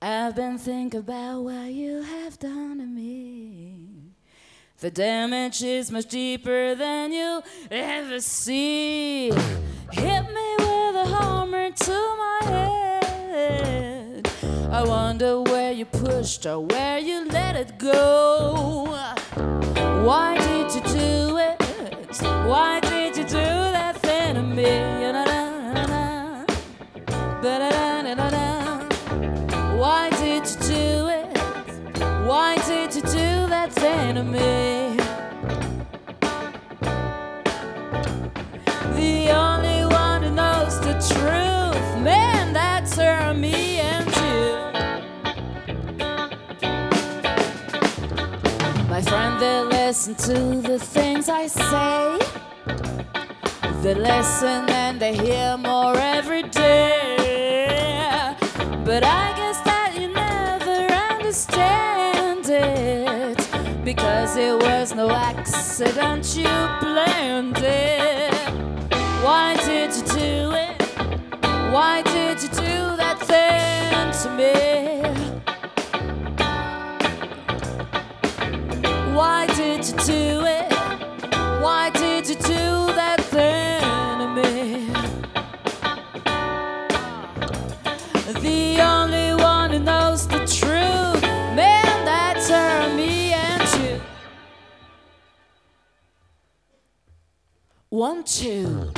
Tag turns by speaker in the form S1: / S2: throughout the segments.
S1: I've been thinking about what you have done to me. The damage is much deeper than you ever see. Hit me with a hammer to my head. I wonder where you pushed or where you let it go. Why did you do me? The only one who knows the truth, man, that's her, me and you. My friend, they listen to the things I say. They listen and they hear more every day. But I Because it was no accident, you planned it. Why did you do it? Why did you do that thing to me? Why did you do it? Why did you do that thing to me? The One, two.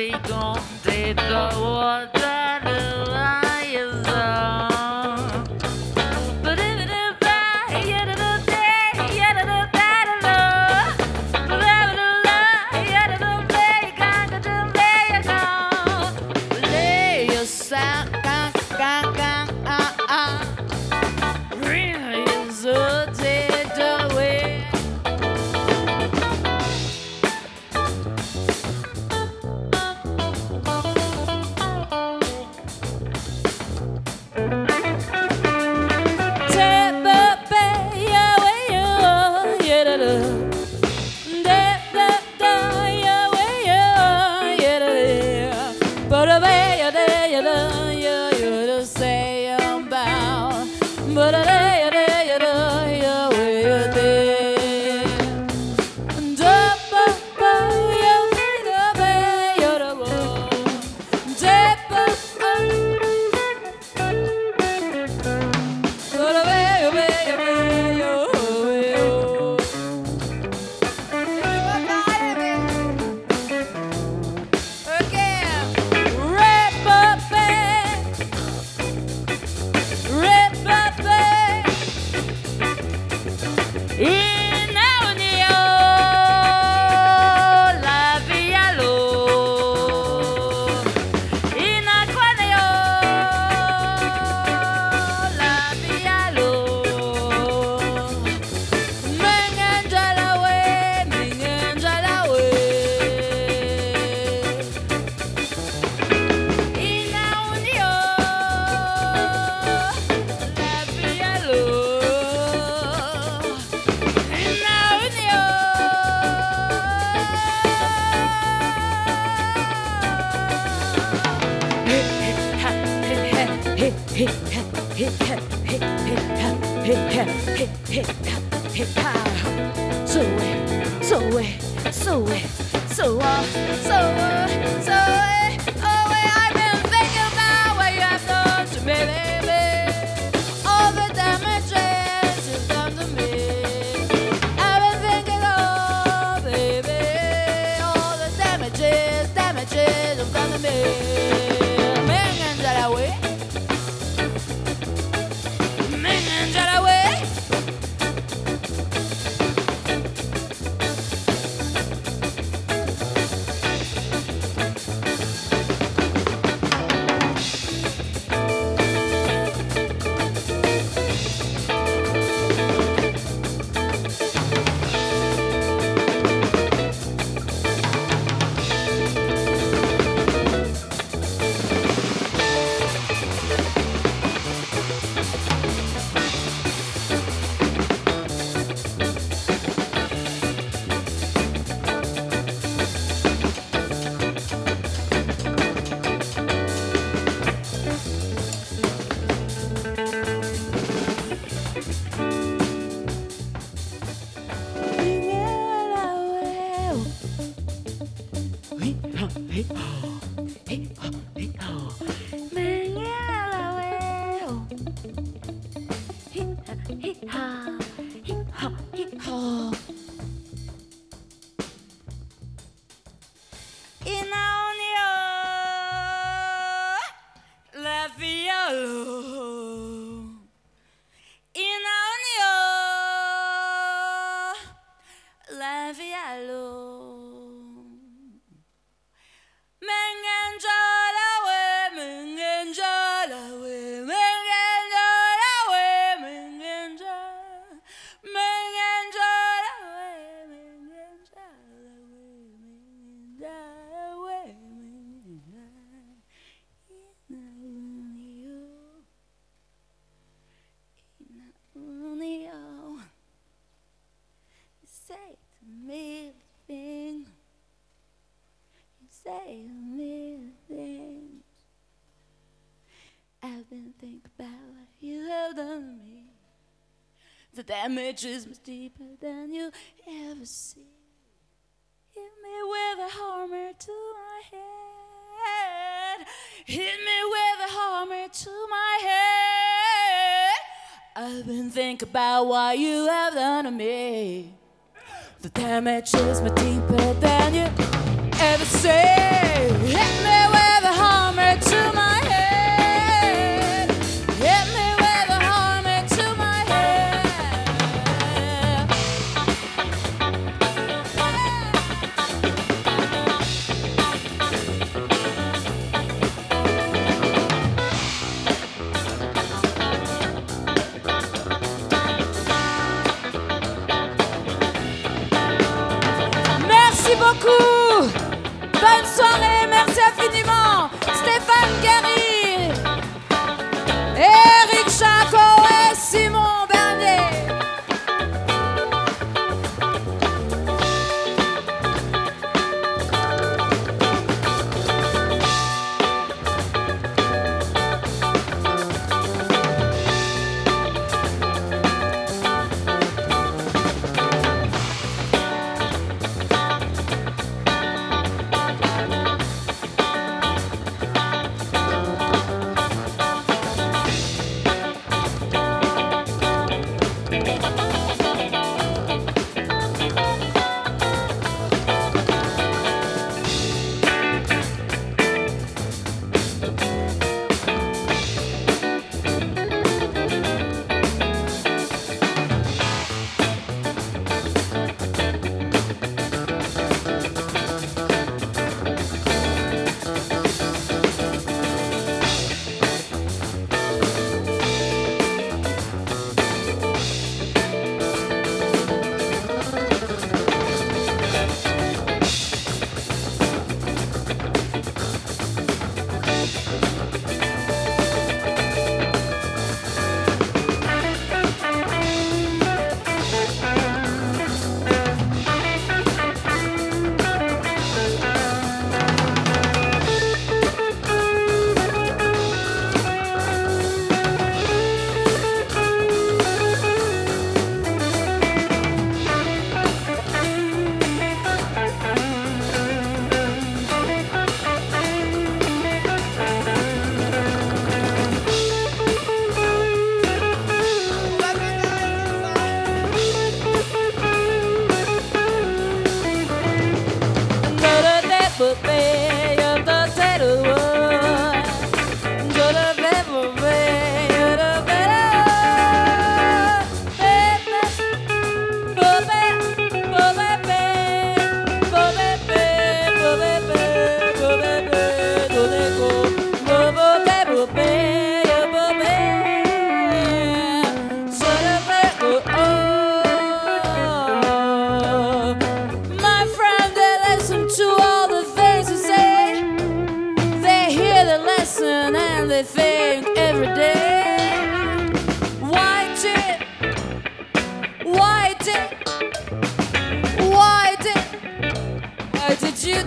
S1: You
S2: see gone
S1: So so so so uh, so Okay. Say me things I've been thinking about what you have done to me. The damage is much deeper than you ever see. Hit me with a hammer to my head. Hit me with a hammer to my head. I've been thinking about what you have done to me. The damage is much deeper than you ever say. Hit me with a hammer to my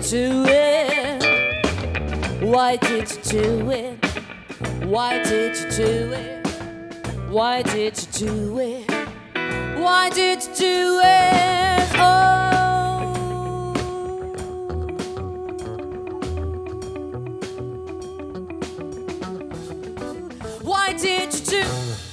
S1: do it? Why did you do it? Why did you do it? Why did you do it? Why did you do it? Oh. Why did you do